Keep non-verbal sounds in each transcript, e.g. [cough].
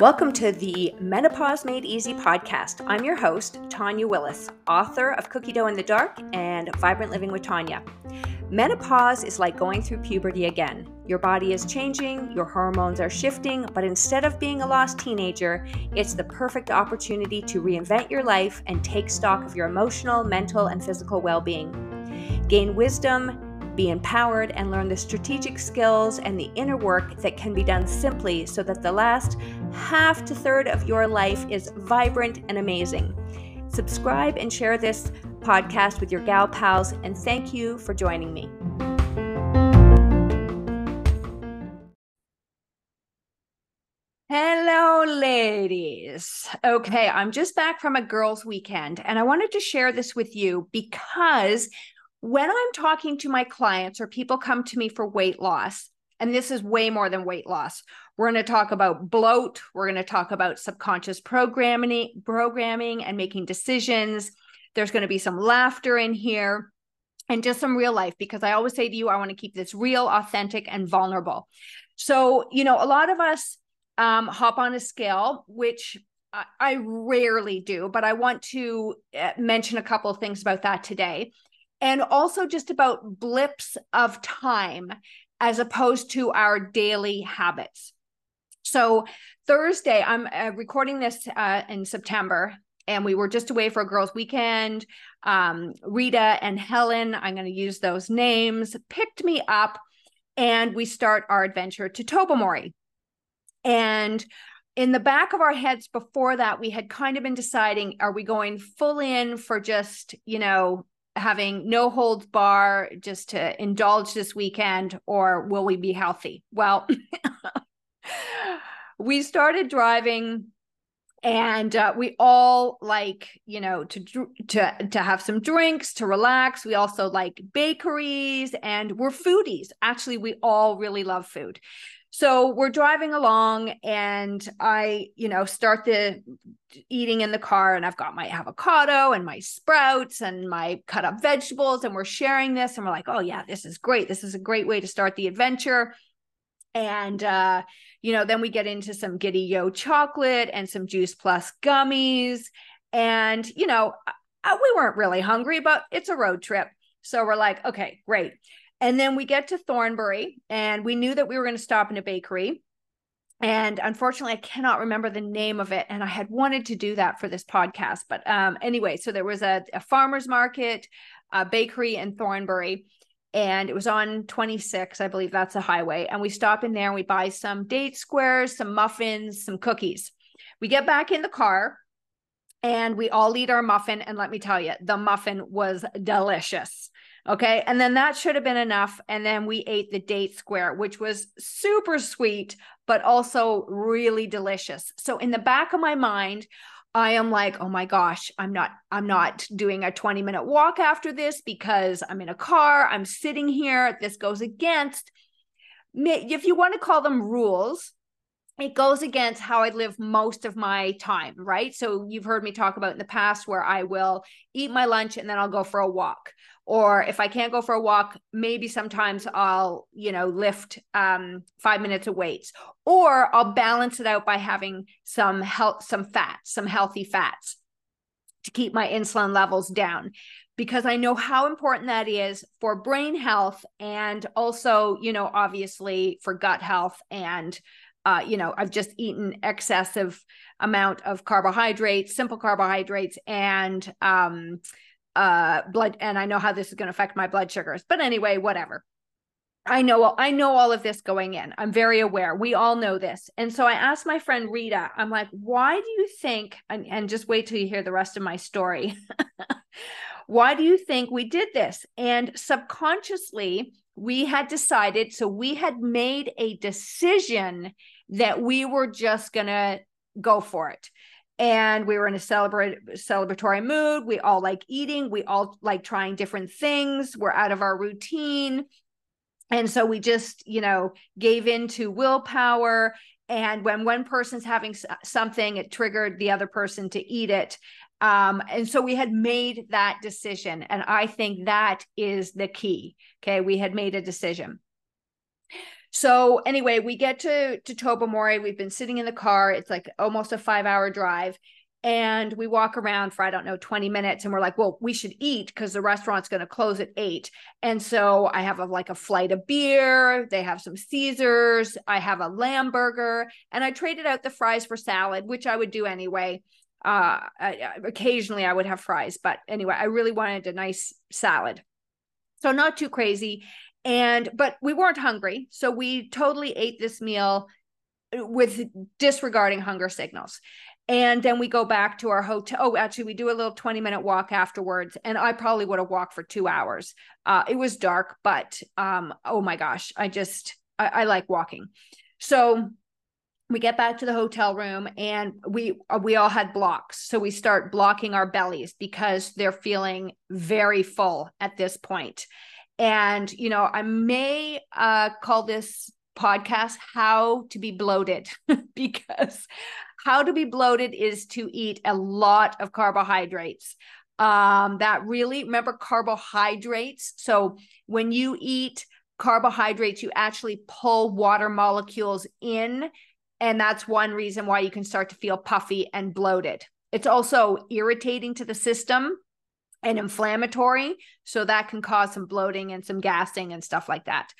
Welcome to the Menopause Made Easy podcast. I'm your host, Tanya Willis, author of Cookie Dough in the Dark and Vibrant Living with Tanya. Menopause is like going through puberty again. Your body is changing, your hormones are shifting, but instead of being a lost teenager, it's the perfect opportunity to reinvent your life and take stock of your emotional, mental, and physical well being. Gain wisdom, be empowered and learn the strategic skills and the inner work that can be done simply so that the last half to third of your life is vibrant and amazing. Subscribe and share this podcast with your gal pals, and thank you for joining me. Hello, ladies. Okay, I'm just back from a girls' weekend, and I wanted to share this with you because when I'm talking to my clients or people come to me for weight loss, and this is way more than weight loss. We're going to talk about bloat. We're going to talk about subconscious programming, programming and making decisions. There's going to be some laughter in here and just some real life because I always say to you, I want to keep this real, authentic, and vulnerable. So, you know, a lot of us um, hop on a scale, which I rarely do, but I want to uh, mention a couple of things about that today and also just about blips of time as opposed to our daily habits. So, Thursday, I'm uh, recording this uh, in September, and we were just away for a girls' weekend. Um, Rita and Helen, I'm going to use those names, picked me up, and we start our adventure to Tobermory. And in the back of our heads before that, we had kind of been deciding are we going full in for just, you know, having no holds bar just to indulge this weekend or will we be healthy? Well [laughs] we started driving and uh, we all like you know to to to have some drinks to relax. We also like bakeries and we're foodies. Actually we all really love food so we're driving along and I, you know, start the eating in the car and I've got my avocado and my sprouts and my cut up vegetables and we're sharing this and we're like, "Oh yeah, this is great. This is a great way to start the adventure." And uh, you know, then we get into some Giddy Yo chocolate and some Juice Plus gummies and, you know, we weren't really hungry, but it's a road trip. So we're like, "Okay, great." And then we get to Thornbury and we knew that we were going to stop in a bakery. And unfortunately, I cannot remember the name of it. And I had wanted to do that for this podcast. But um, anyway, so there was a, a farmer's market, a bakery in Thornbury and it was on 26 i believe that's a highway and we stop in there and we buy some date squares some muffins some cookies we get back in the car and we all eat our muffin and let me tell you the muffin was delicious Okay. And then that should have been enough. And then we ate the date square, which was super sweet, but also really delicious. So in the back of my mind, I am like, oh my gosh, I'm not, I'm not doing a 20 minute walk after this because I'm in a car. I'm sitting here. This goes against, if you want to call them rules, it goes against how I live most of my time, right? So you've heard me talk about in the past where I will eat my lunch and then I'll go for a walk or if i can't go for a walk maybe sometimes i'll you know lift um, five minutes of weights or i'll balance it out by having some health some fats some healthy fats to keep my insulin levels down because i know how important that is for brain health and also you know obviously for gut health and uh, you know i've just eaten excessive amount of carbohydrates simple carbohydrates and um, uh blood and I know how this is going to affect my blood sugars. But anyway, whatever. I know I know all of this going in. I'm very aware. We all know this. And so I asked my friend Rita, I'm like, why do you think and, and just wait till you hear the rest of my story. [laughs] why do you think we did this? And subconsciously, we had decided, so we had made a decision that we were just going to go for it and we were in a celebrate celebratory mood. We all like eating. We all like trying different things. We're out of our routine. And so we just you know gave in to willpower. And when one person's having something it triggered the other person to eat it. Um, and so we had made that decision. And i think that is the key okay? We had made a decision So anyway, we get to to Tobermory. We've been sitting in the car. It's like almost a five hour drive. And we walk around for, I don't know, 20 minutes. And we're like, well, we should eat because the restaurant's going to close at eight. And so I have a, like a flight of beer. They have some Caesars. I have a lamb burger. And I traded out the fries for salad, which I would do anyway. Uh, I, occasionally I would have fries. But anyway, I really wanted a nice salad. So not too crazy and but we weren't hungry so we totally ate this meal with disregarding hunger signals. And then we go back to our hotel oh actually we do a little 20 minute walk afterwards and i probably would have walked for two hours. Uh, it was dark but um oh my gosh i just I, I like walking. So we get back to the hotel room and we uh, we all had blocks. So we start blocking our bellies because they're feeling very full at this point and, you know, I may uh, call this podcast How to Be Bloated [laughs] because how to be bloated is to eat a lot of carbohydrates. Um, that really, remember carbohydrates. So when you eat carbohydrates, you actually pull water molecules in. And that's one reason why you can start to feel puffy and bloated. It's also irritating to the system and inflammatory. So that can cause some bloating and some gassing and stuff like that.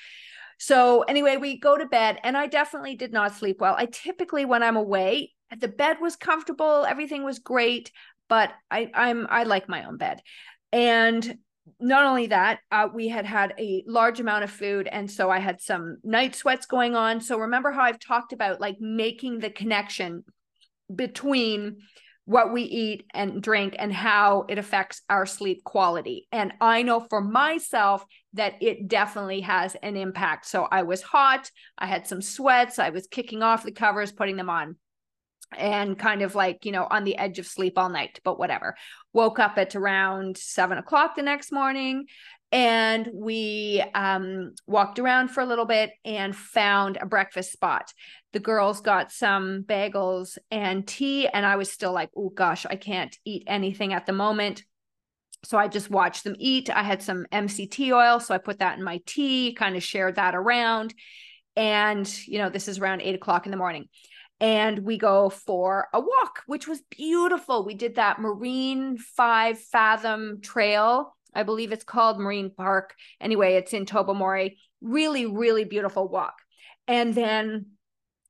So, anyway, we go to bed, and I definitely did not sleep well. I typically, when I'm away, the bed was comfortable, everything was great, but I, I'm I like my own bed, and not only that, uh, we had had a large amount of food, and so I had some night sweats going on. So remember how I've talked about like making the connection between what we eat and drink and how it affects our sleep quality. And I know for myself that it definitely has an impact. So I was hot, I had some sweats, I was kicking off the covers, putting them on, and kind of like, you know, on the edge of sleep all night, but whatever. Woke up at around seven o'clock the next morning and we um, walked around for a little bit and found a breakfast spot. The girls got some bagels and tea, and I was still like, oh gosh, I can't eat anything at the moment. So I just watched them eat. I had some MCT oil, so I put that in my tea, kind of shared that around. And, you know, this is around eight o'clock in the morning. And we go for a walk, which was beautiful. We did that Marine Five Fathom Trail I believe it's called Marine Park. Anyway, it's in Tobermory. Really, really beautiful walk. And then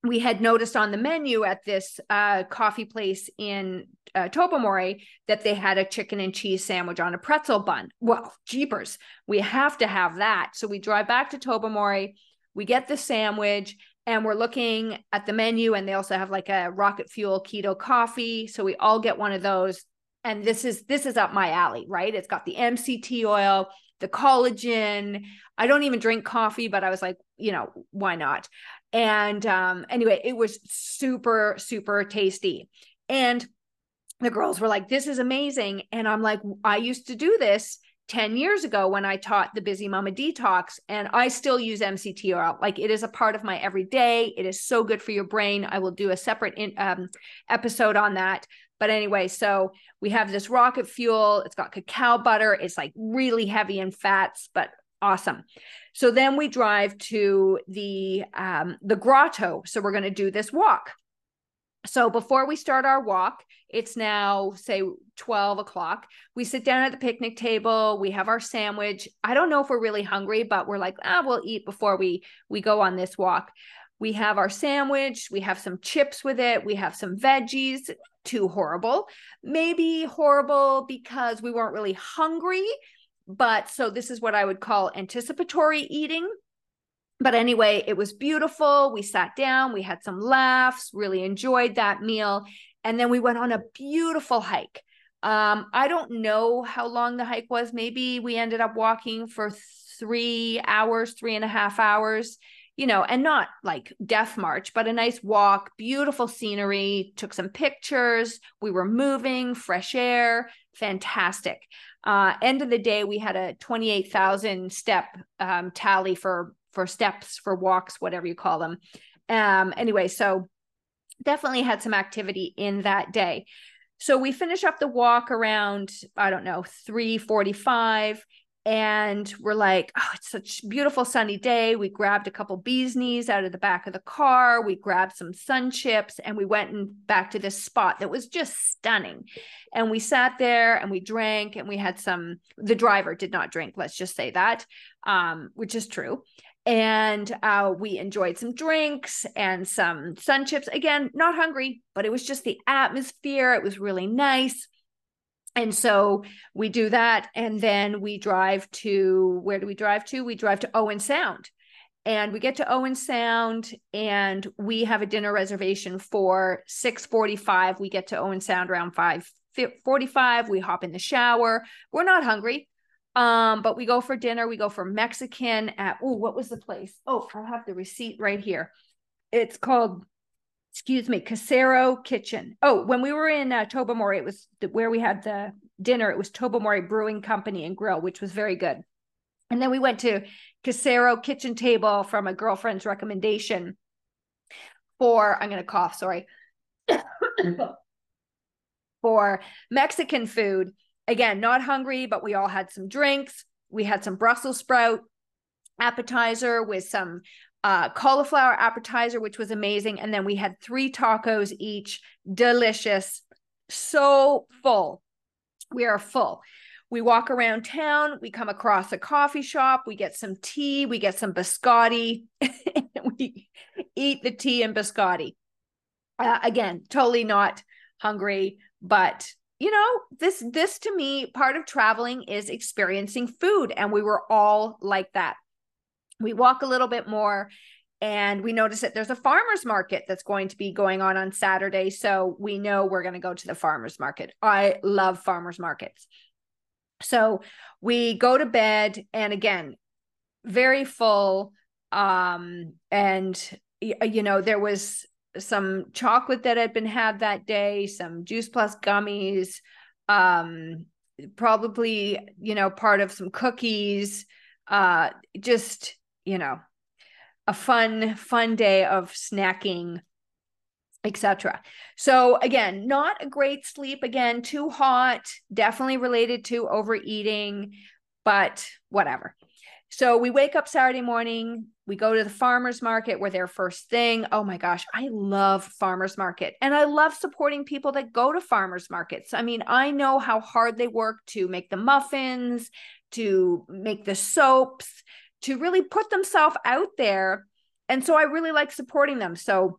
we had noticed on the menu at this uh, coffee place in uh, Tobermory that they had a chicken and cheese sandwich on a pretzel bun. Well, jeepers, we have to have that. So we drive back to Tobermory, we get the sandwich, and we're looking at the menu, and they also have like a rocket fuel keto coffee. So we all get one of those and this is this is up my alley right it's got the mct oil the collagen i don't even drink coffee but i was like you know why not and um anyway it was super super tasty and the girls were like this is amazing and i'm like i used to do this 10 years ago when I taught the Busy Mama Detox, and I still use MCT oil. Like it is a part of my everyday. It is so good for your brain. I will do a separate in, um, episode on that. But anyway, so we have this rocket fuel. It's got cacao butter. It's like really heavy in fats, but awesome. So then we drive to the um, the grotto. So we're going to do this walk. So before we start our walk, it's now say 12 o'clock. We sit down at the picnic table. We have our sandwich. I don't know if we're really hungry, but we're like, ah, we'll eat before we we go on this walk. We have our sandwich. We have some chips with it. We have some veggies. Too horrible. Maybe horrible because we weren't really hungry. But so this is what I would call anticipatory eating but anyway, it was beautiful. We sat down, we had some laughs, really enjoyed that meal. And then we went on a beautiful hike. Um, I don't know how long the hike was. Maybe we ended up walking for three hours, three and a half hours, you know, and not like death march, but a nice walk, beautiful scenery, took some pictures. We were moving, fresh air, fantastic. Uh, end of the day, we had a 28,000 step um, tally for for steps, for walks, whatever you call them. Um, anyway, so definitely had some activity in that day. So we finish up the walk around, I don't know, 345 and we're like, oh, it's such a beautiful sunny day. We grabbed a couple bees knees out of the back of the car. We grabbed some sun chips and we went and back to this spot that was just stunning. And we sat there and we drank and we had some, the driver did not drink, let's just say that, um, which is true. And uh, we enjoyed some drinks and some sun chips. Again, not hungry, but it was just the atmosphere. It was really nice and so we do that and then we drive to where do we drive to? We drive to owen sound. And we get to owen sound and we have a dinner reservation for 6.45 we get to owen sound around 5.45 we hop in the shower. We're not hungry um but we go for dinner. We go for mexican at oh what was the place? Oh i have the receipt right here. It's called excuse me, Casero Kitchen. Oh, when we were in uh, Tobermory, it was where we had the dinner. It was Tobermory Brewing Company and Grill, which was very good. And then we went to Casero Kitchen Table from a girlfriend's recommendation for, I'm going to cough, sorry, [coughs] for Mexican food. Again, not hungry, but we all had some drinks. We had some Brussels sprout appetizer with some uh, cauliflower appetizer, which was amazing. And then we had three tacos each, delicious, so full. We are full. We walk around town, we come across a coffee shop, we get some tea, we get some biscotti, [laughs] we eat the tea and biscotti. Uh, again, totally not hungry, but you know, this this to me part of traveling is experiencing food and we were all like that we walk a little bit more and we notice that there's a farmers market that's going to be going on on Saturday. So we know we're going to go to the farmers market. I love farmers markets. So we go to bed and again, very full. Um, and you know, there was some chocolate that had been had that day, some juice plus gummies, um, probably, you know, part of some cookies, uh, just you know a fun fun day of snacking etc so again not a great sleep again too hot definitely related to overeating but whatever. So we wake up saturday morning we go to the farmers market we're there first thing. Oh my gosh i love farmers market and i love supporting people that go to farmers markets. I mean i know how hard they work to make the muffins to make the soaps to really put themselves out there. And so I really like supporting them. So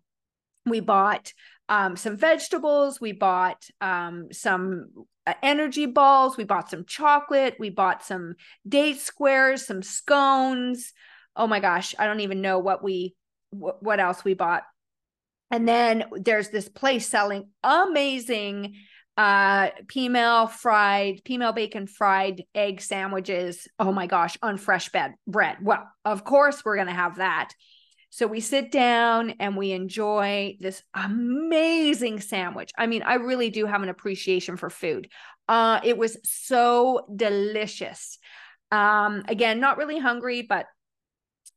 we bought um, some vegetables, we bought um, some uh, energy balls, we bought some chocolate, we bought some date squares, some scones. Oh my gosh, I don't even know what we what else we bought. And then there's this place selling amazing uh peameal fried peameal bacon fried egg sandwiches. Oh my gosh on fresh bed bread. Well of course we're going to have that. So we sit down and we enjoy this amazing sandwich. I mean i really do have an appreciation for food. Uh it was so delicious. Um again not really hungry but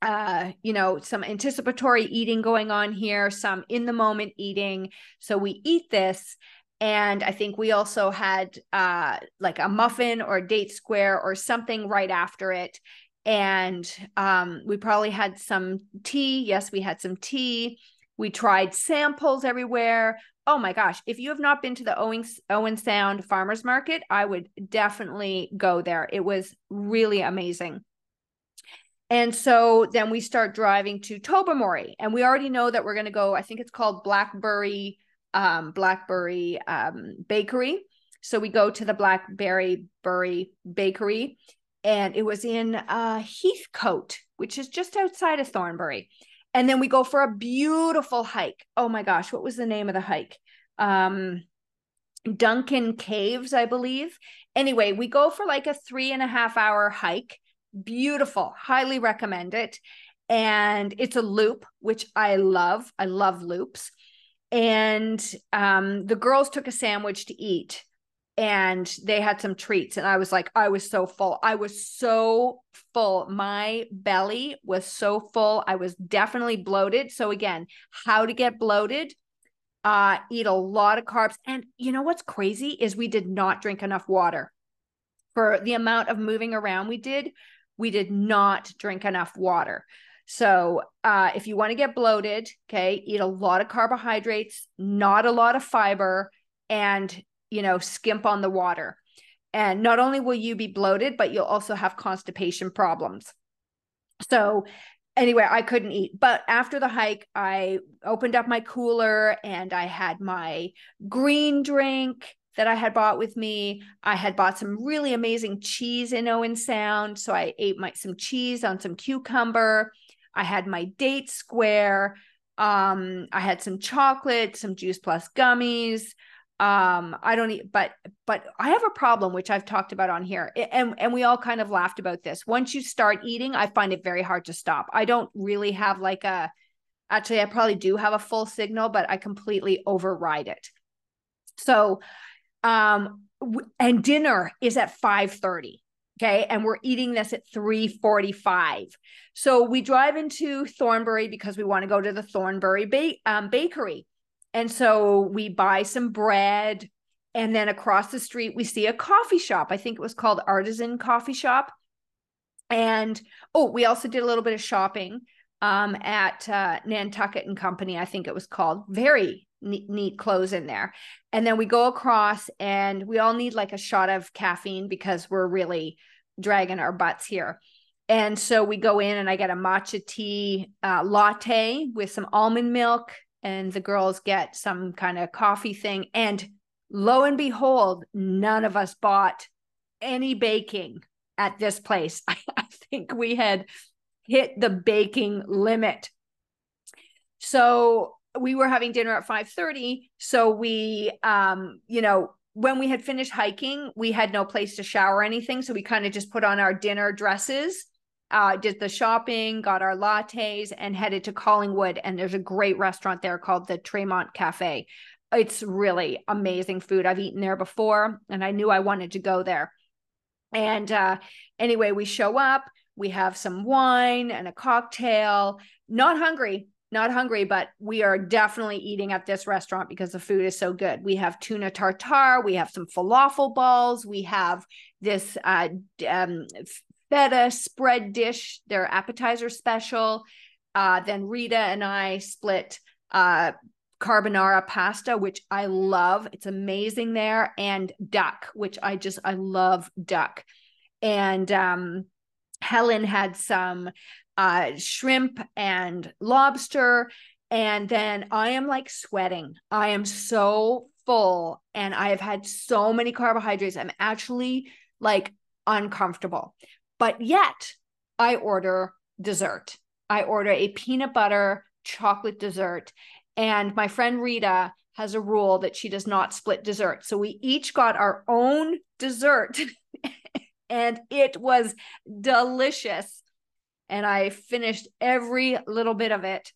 uh, you know, some anticipatory eating going on here, some in the moment eating. So we eat this, and i think we also had uh like a muffin or a date square or something right after it. And um we probably had some tea. Yes we had some tea. We tried samples everywhere. Oh my gosh if you have not been to the owen, owen sound farmers market i would definitely go there. It was really amazing. And so then we start driving to Tobermory, and we already know that we're going to go. I think it's called Blackberry um, Blackberry um, Bakery. So we go to the Blackberry Bury Bakery, and it was in uh, Heathcote, which is just outside of Thornbury. And then we go for a beautiful hike. Oh my gosh, what was the name of the hike? Um, Duncan Caves, I believe. Anyway, we go for like a three and a half hour hike. Beautiful, highly recommend it. And it's a loop, which I love. I love loops and um, the girls took a sandwich to eat and they had some treats and i was like i was so full. I was so full. My belly was so full. I was definitely bloated. So again how to get bloated? Uh eat a lot of carbs. And you know what's crazy is we did not drink enough water. For the amount of moving around we did, we did not drink enough water. So, uh, if you want to get bloated, okay, eat a lot of carbohydrates, not a lot of fiber, and you know, skimp on the water. And not only will you be bloated, but you'll also have constipation problems. So, anyway, I couldn't eat. But after the hike, I opened up my cooler and I had my green drink that I had bought with me. I had bought some really amazing cheese in Owen Sound. So I ate my some cheese on some cucumber. I had my date square. Um, I had some chocolate, some juice plus gummies. Um, I don't eat, but but I have a problem which I've talked about on here, and and we all kind of laughed about this. Once you start eating, I find it very hard to stop. I don't really have like a actually I probably do have a full signal, but I completely override it. So um and dinner is at 5 30 okay? And we're eating this at 3.45 so we drive into thornbury because we want to go to the thornbury ba- um, bakery. And so we buy some bread and then across the street we see a coffee shop. I think it was called artisan coffee shop. And oh we also did a little bit of shopping um, at uh, nantucket and company i think it was called. Very neat, neat clothes in there. And then we go across and we all need like a shot of caffeine because we're really dragging our butts here. And so we go in and I get a matcha tea uh, latte with some almond milk, and the girls get some kind of coffee thing. And lo and behold, none of us bought any baking at this place. I, [laughs] I think we had hit the baking limit. So we were having dinner at 5:30 so we um you know when we had finished hiking we had no place to shower anything so we kind of just put on our dinner dresses uh did the shopping got our lattes and headed to collingwood and there's a great restaurant there called the tremont cafe. It's really amazing food. I've eaten there before and i knew i wanted to go there. And uh anyway we show up we have some wine and a cocktail. Not hungry not hungry, but we are definitely eating at this restaurant because the food is so good. We have tuna tartare, we have some falafel balls, we have this uh, um, feta spread dish, their appetizer special. Uh, then Rita and I split uh, carbonara pasta, which I love. It's amazing there, and duck, which I just I love duck. And um, Helen had some uh, shrimp and lobster. And then I am like sweating. I am so full and I have had so many carbohydrates. I'm actually like uncomfortable. But yet I order dessert. I order a peanut butter chocolate dessert. And my friend Rita has a rule that she does not split dessert. So we each got our own dessert [laughs] and it was delicious and I finished every little bit of it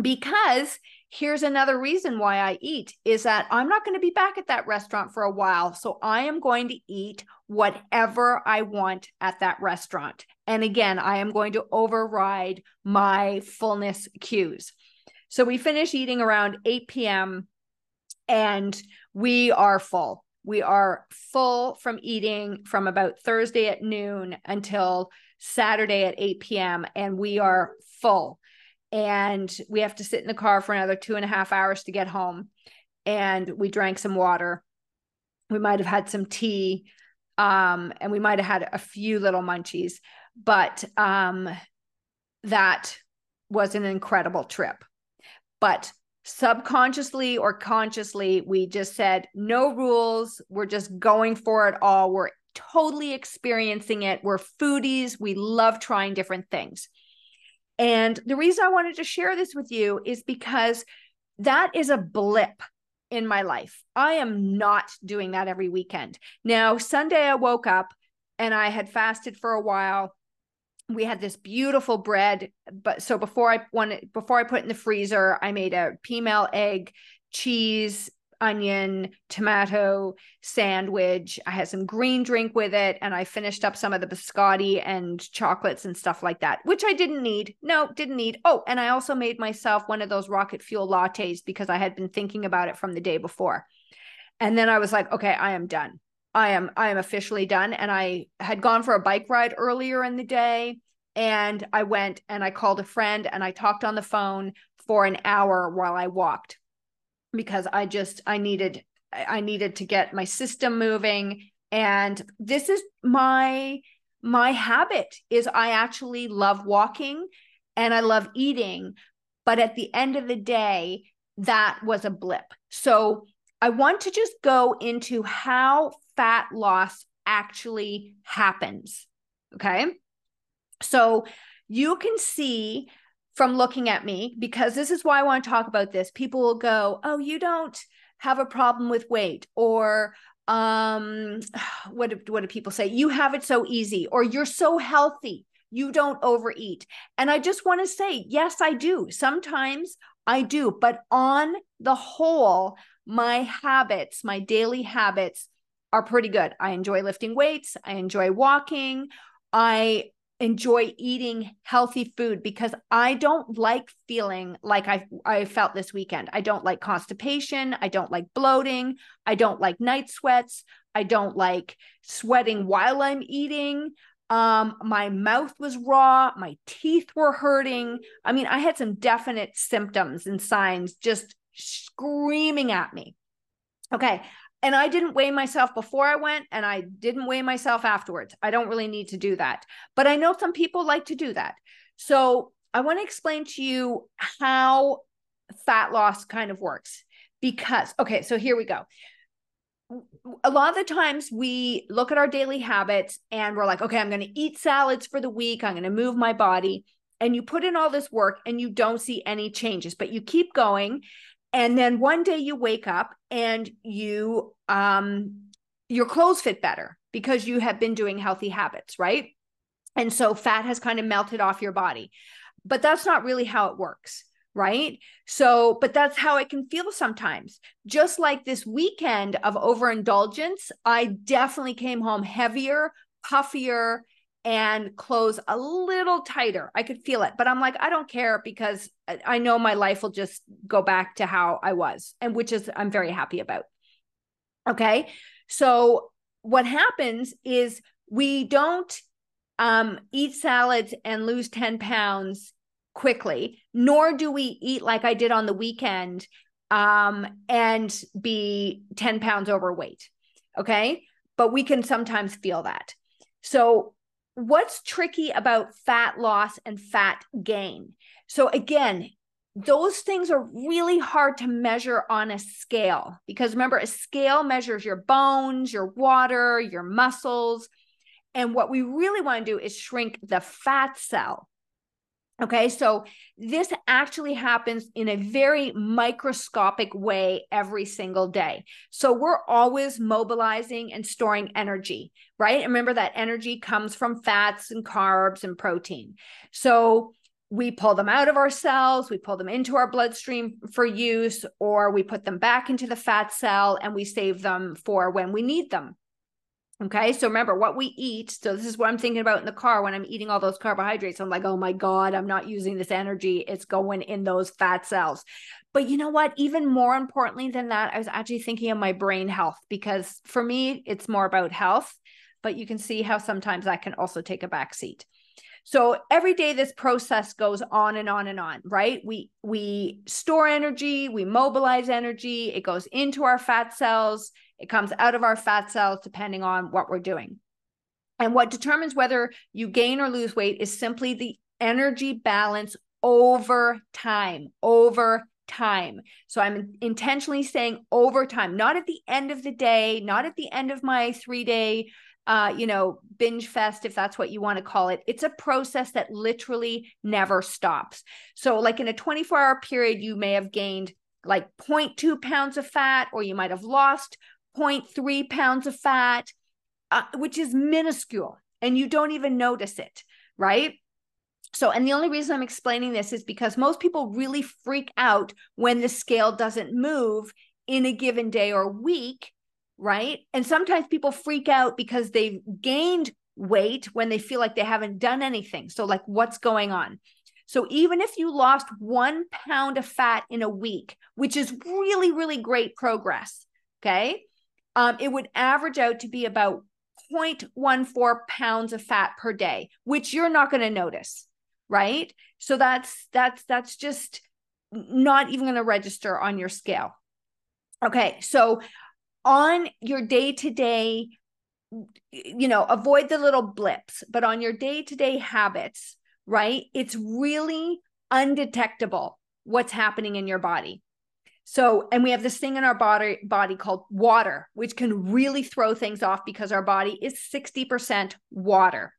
because here's another reason why I eat is that I'm not going to be back at that restaurant for a while. So I am going to eat whatever I want at that restaurant. And again, I am going to override my fullness cues. So we finish eating around 8 p.m. and we are full. We are full from eating from about Thursday at noon until Saturday at 8 p.m. and we are full. And we have to sit in the car for another two and a half hours to get home. And we drank some water. We might have had some tea. Um, and we might have had a few little munchies, but um, that was an incredible trip. But subconsciously or consciously, we just said, no rules. We're just going for it all. We're totally experiencing it. We're foodies. We love trying different things. And the reason I wanted to share this with you is because that is a blip in my life. I am not doing that every weekend. Now, Sunday I woke up and I had fasted for a while. We had this beautiful bread, but so before I wanted before I put in the freezer, I made a peameal egg cheese onion, tomato sandwich. I had some green drink with it, and I finished up some of the biscotti and chocolates and stuff like that, which I didn't need. No, didn't need. Oh, and I also made myself one of those rocket fuel lattes because I had been thinking about it from the day before. And then I was like, okay, I am done. I am I am officially done. And I had gone for a bike ride earlier in the day. And I went and I called a friend and I talked on the phone for an hour while I walked because I just I needed I needed to get my system moving. And this is my my habit is I actually love walking and I love eating. But at the end of the day, that was a blip. So I want to just go into how fat loss actually happens. Okay. So you can see from looking at me, because this is why I want to talk about this. People will go, Oh, you don't have a problem with weight, or um, [sighs] what do, what do people say? You have it so easy, or you're so healthy, you don't overeat. And I just want to say, yes, I do. Sometimes I do, but on the whole, my habits, my daily habits are pretty good. I enjoy lifting weights, I enjoy walking, I enjoy eating healthy food because I don't like feeling like I I felt this weekend. I don't like constipation, I don't like bloating, I don't like night sweats, I don't like sweating while I'm eating. Um my mouth was raw, my teeth were hurting. I mean, I had some definite symptoms and signs just screaming at me. Okay. And I didn't weigh myself before I went, and I didn't weigh myself afterwards. I don't really need to do that. But I know some people like to do that. So I want to explain to you how fat loss kind of works. Because, okay, so here we go. A lot of the times we look at our daily habits and we're like, okay, I'm going to eat salads for the week. I'm going to move my body. And you put in all this work and you don't see any changes, but you keep going and then one day you wake up and you um your clothes fit better because you have been doing healthy habits right? And so fat has kind of melted off your body. But that's not really how it works right? So but that's how it can feel sometimes. Just like this weekend of overindulgence i definitely came home heavier puffier and close a little tighter. I could feel it, but I'm like, I don't care because I know my life will just go back to how I was, and which is I'm very happy about. Okay. So what happens is we don't um, eat salads and lose 10 pounds quickly, nor do we eat like I did on the weekend um, and be 10 pounds overweight. Okay. But we can sometimes feel that. So what's tricky about fat loss and fat gain? So, again, those things are really hard to measure on a scale because remember, a scale measures your bones, your water, your muscles. And what we really want to do is shrink the fat cell. Okay, so this actually happens in a very microscopic way every single day. So we're always mobilizing and storing energy, right? remember that energy comes from fats and carbs and protein. So we pull them out of our cells, we pull them into our bloodstream for use, or we put them back into the fat cell and we save them for when we need them. Okay. So remember what we eat. So this is what I'm thinking about in the car when I'm eating all those carbohydrates. I'm like, oh my God, I'm not using this energy. It's going in those fat cells. But you know what? Even more importantly than that, I was actually thinking of my brain health because for me, it's more about health. But you can see how sometimes that can also take a back seat. So every day this process goes on and on and on, right? We we store energy, we mobilize energy, it goes into our fat cells, it comes out of our fat cells depending on what we're doing. And what determines whether you gain or lose weight is simply the energy balance over time, over time. So I'm intentionally saying over time, not at the end of the day, not at the end of my three day, uh, you know, binge fest, if that's what you want to call it. It's a process that literally never stops. So, like in a 24 hour period, you may have gained like 0.2 pounds of fat, or you might have lost 0.3 pounds of fat, uh, which is minuscule, and you don't even notice it, right? So, and the only reason I'm explaining this is because most people really freak out when the scale doesn't move in a given day or week, right? And sometimes people freak out because they've gained weight when they feel like they haven't done anything. So, like, what's going on? So, even if you lost one pound of fat in a week, which is really, really great progress, okay? um, it would average out to be about 0.14 pounds of fat per day, which you're not going to notice, right? So that's that's that's just not even going to register on your scale. Okay, so on your day to day, you know, avoid the little blips, but on your day to day habits, right? It's really undetectable what's happening in your body. So, and we have this thing in our body body called water, which can really throw things off because our body is 60% water.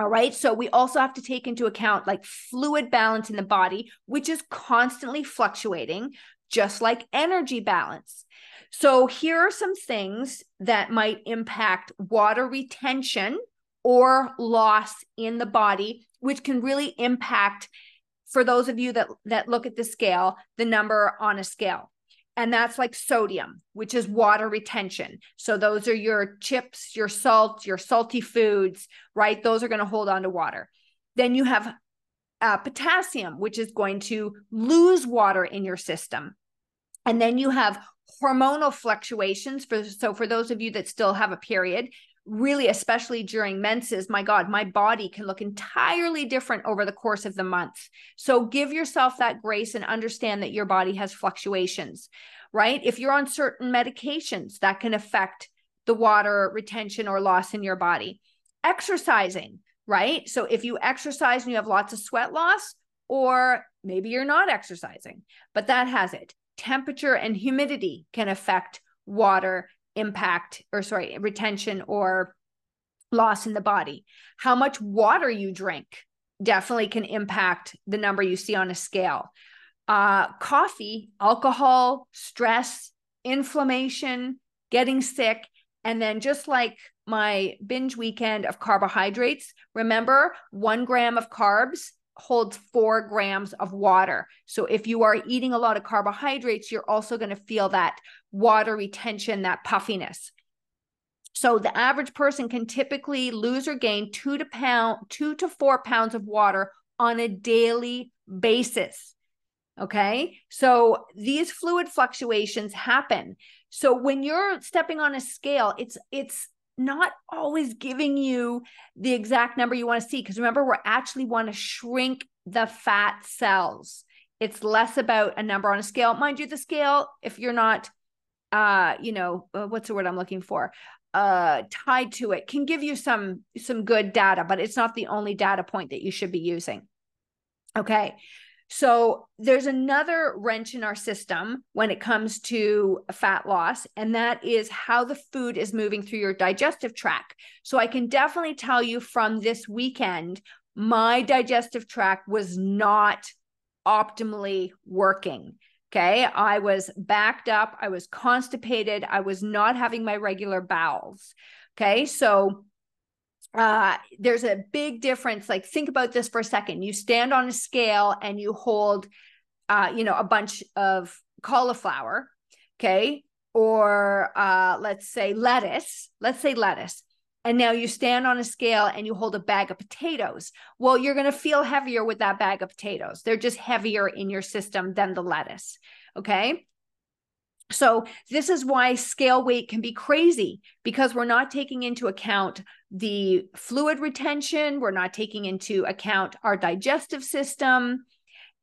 All right. So we also have to take into account like fluid balance in the body, which is constantly fluctuating, just like energy balance. So here are some things that might impact water retention or loss in the body, which can really impact for those of you that that look at the scale, the number on a scale. And that's like sodium, which is water retention. So those are your chips, your salt, your salty foods, right? Those are going to hold on to water. Then you have uh, potassium, which is going to lose water in your system. And then you have hormonal fluctuations for so for those of you that still have a period really especially during menses my god my body can look entirely different over the course of the month. So give yourself that grace and understand that your body has fluctuations right? If you're on certain medications that can affect the water retention or loss in your body exercising right? So if you exercise and you have lots of sweat loss or maybe you're not exercising but that has it temperature and humidity can affect water impact or sorry, retention or loss in the body. How much water you drink definitely can impact the number you see on a scale. Uh, coffee, alcohol, stress, inflammation, getting sick, and then just like my binge weekend of carbohydrates, remember one gram of carbs holds four grams of water. So if you are eating a lot of carbohydrates, you're also going to feel that water retention, that puffiness. So the average person can typically lose or gain two to pound, two to four pounds of water on a daily basis. Okay. So these fluid fluctuations happen. So when you're stepping on a scale, it's it's not always giving you the exact number you want to see. Because remember, we actually want to shrink the fat cells. It's less about a number on a scale. Mind you, the scale, if you're not, uh, you know, uh, what's the word I'm looking for? Uh, tied to it can give you some some good data, but it's not the only data point that you should be using. Okay. So there's another wrench in our system when it comes to fat loss, and that is how the food is moving through your digestive tract. So I can definitely tell you from this weekend, my digestive tract was not optimally working. Okay. I was backed up. I was constipated. I was not having my regular bowels. Okay. So uh, there's a big difference. Like, think about this for a second. You stand on a scale and you hold, uh, you know, a bunch of cauliflower, okay, or uh, let's say lettuce. Let's say lettuce. And now you stand on a scale and you hold a bag of potatoes. Well, you're going to feel heavier with that bag of potatoes. They're just heavier in your system than the lettuce. Okay. So, this is why scale weight can be crazy because we're not taking into account the fluid retention, we're not taking into account our digestive system.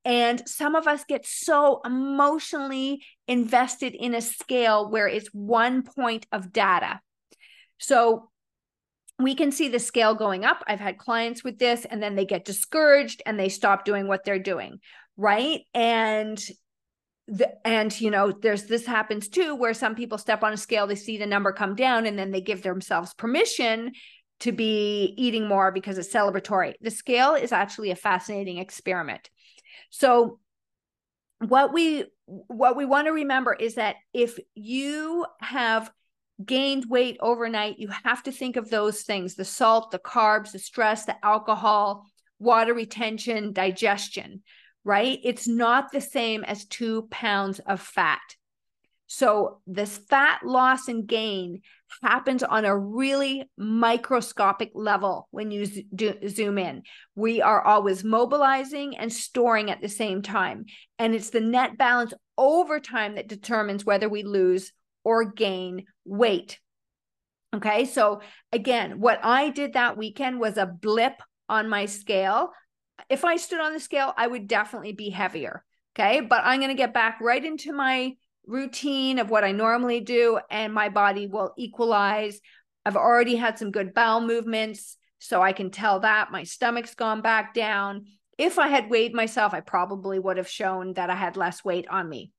And some of us get so emotionally invested in a scale where it's one point of data. So, we can see the scale going up. I've had clients with this, and then they get discouraged and they stop doing what they're doing. Right. And the, and you know there's this happens too where some people step on a scale they see the number come down and then they give themselves permission to be eating more because it's celebratory the scale is actually a fascinating experiment so what we what we want to remember is that if you have gained weight overnight you have to think of those things the salt the carbs the stress the alcohol water retention digestion right? It's not the same as two pounds of fat. So, this fat loss and gain happens on a really microscopic level when you zoom in. We are always mobilizing and storing at the same time. And it's the net balance over time that determines whether we lose or gain weight. Okay. So again, what I did that weekend was a blip on my scale. If I stood on the scale, I would definitely be heavier. Okay. But I'm going to get back right into my routine of what I normally do, and my body will equalize. I've already had some good bowel movements. So I can tell that my stomach's gone back down. If I had weighed myself, I probably would have shown that I had less weight on me.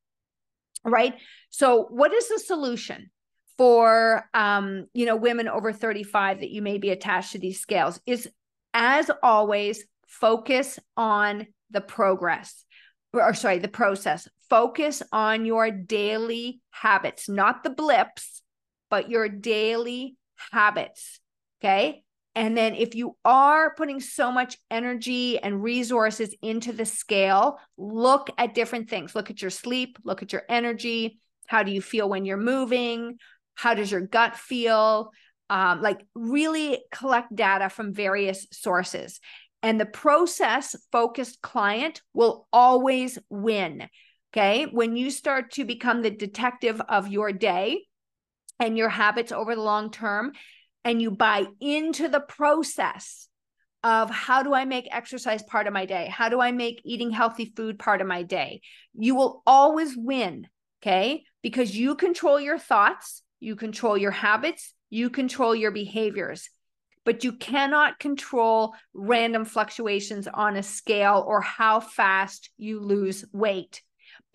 Right. So, what is the solution? for um, you know women over 35 that you may be attached to these scales is as always focus on the progress or sorry the process focus on your daily habits not the blips but your daily habits okay and then if you are putting so much energy and resources into the scale look at different things look at your sleep look at your energy how do you feel when you're moving how does your gut feel? Um, like really collect data from various sources. And the process focused client will always win. Okay. When you start to become the detective of your day and your habits over the long term, and you buy into the process of how do I make exercise part of my day? How do I make eating healthy food part of my day? You will always win. Okay. Because you control your thoughts you control your habits, you control your behaviors, but you cannot control random fluctuations on a scale or how fast you lose weight.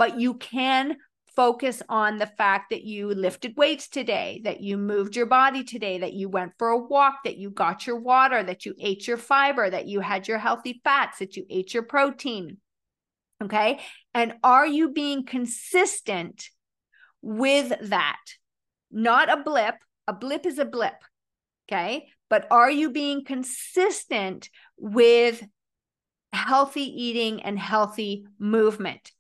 But you can focus on the fact that you lifted weights today, that you moved your body today, that you went for a walk, that you got your water, that you ate your fiber, that you had your healthy fats, that you ate your protein. Okay. And are you being consistent with that? not a blip. A blip is a blip. Okay. But are you being consistent with healthy eating and healthy movement?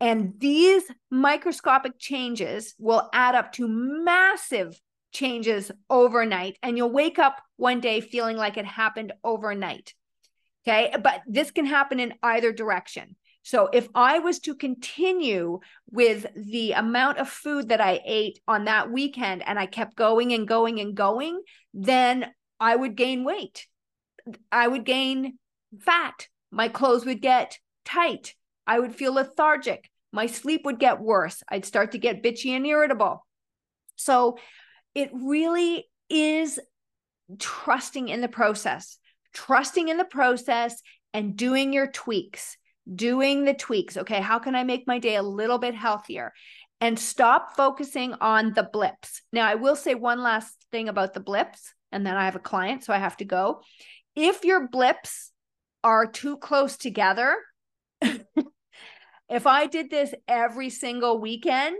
And these microscopic changes will add up to massive changes overnight. And you'll wake up one day feeling like it happened overnight. Okay. But this can happen in either direction. So if I was to continue with the amount of food that I ate on that weekend and I kept going and going and going, then I would gain weight. I would gain fat. My clothes would get tight. I would feel lethargic. My sleep would get worse. I'd start to get bitchy and irritable. So it really is trusting in the process, trusting in the process and doing your tweaks doing the tweaks. Okay, how can I make my day a little bit healthier? And stop focusing on the blips. Now, I will say one last thing about the blips, and then I have a client, so I have to go. If your blips are too close together, if I did this every single weekend,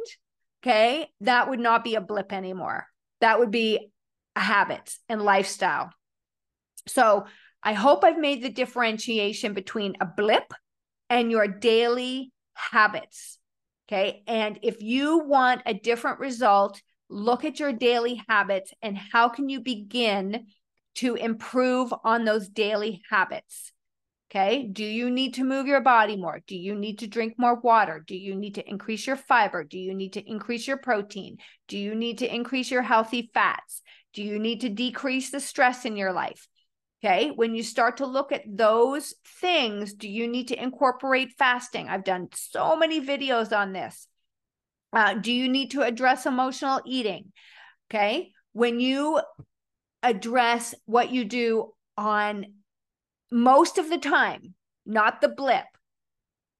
okay, that would not be a blip anymore. That would be a habit and lifestyle. So I hope I've made the differentiation between a blip and your daily habits. Okay. And if you want a different result, look at your daily habits and how can you begin to improve on those daily habits? Okay. Do you need to move your body more? Do you need to drink more water? Do you need to increase your fiber? Do you need to increase your protein? Do you need to increase your healthy fats? Do you need to decrease the stress in your life? Okay. When you start to look at those things, do you need to incorporate fasting? I've done so many videos on this. Uh, do you need to address emotional eating? Okay. When you address what you do on most of the time, not the blip,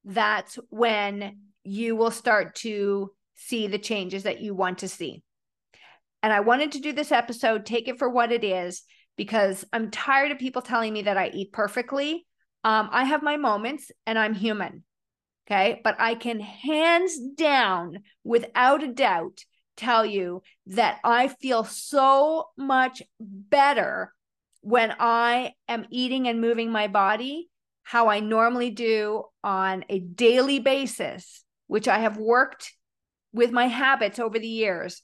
that's when you will start to see the changes that you want to see. And I wanted to do this episode, take it for what it is because I'm tired of people telling me that I eat perfectly. Um, I have my moments and I'm human. Okay. But I can hands down, without a doubt, tell you that I feel so much better when I am eating and moving my body how I normally do on a daily basis, which I have worked with my habits over the years.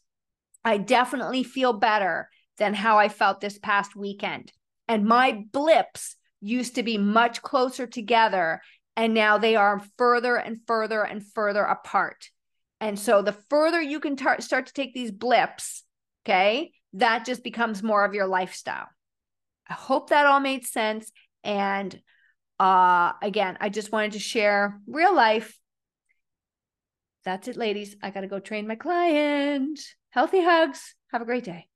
I definitely feel better than how I felt this past weekend. And my blips used to be much closer together, and now they are further and further and further apart. And so the further you can tar- start to take these blips Okay. That just becomes more of your lifestyle. I hope that all made sense. And uh again, I just wanted to share real life. That's it, ladies. I got to go train my client. Healthy hugs. Have a great day.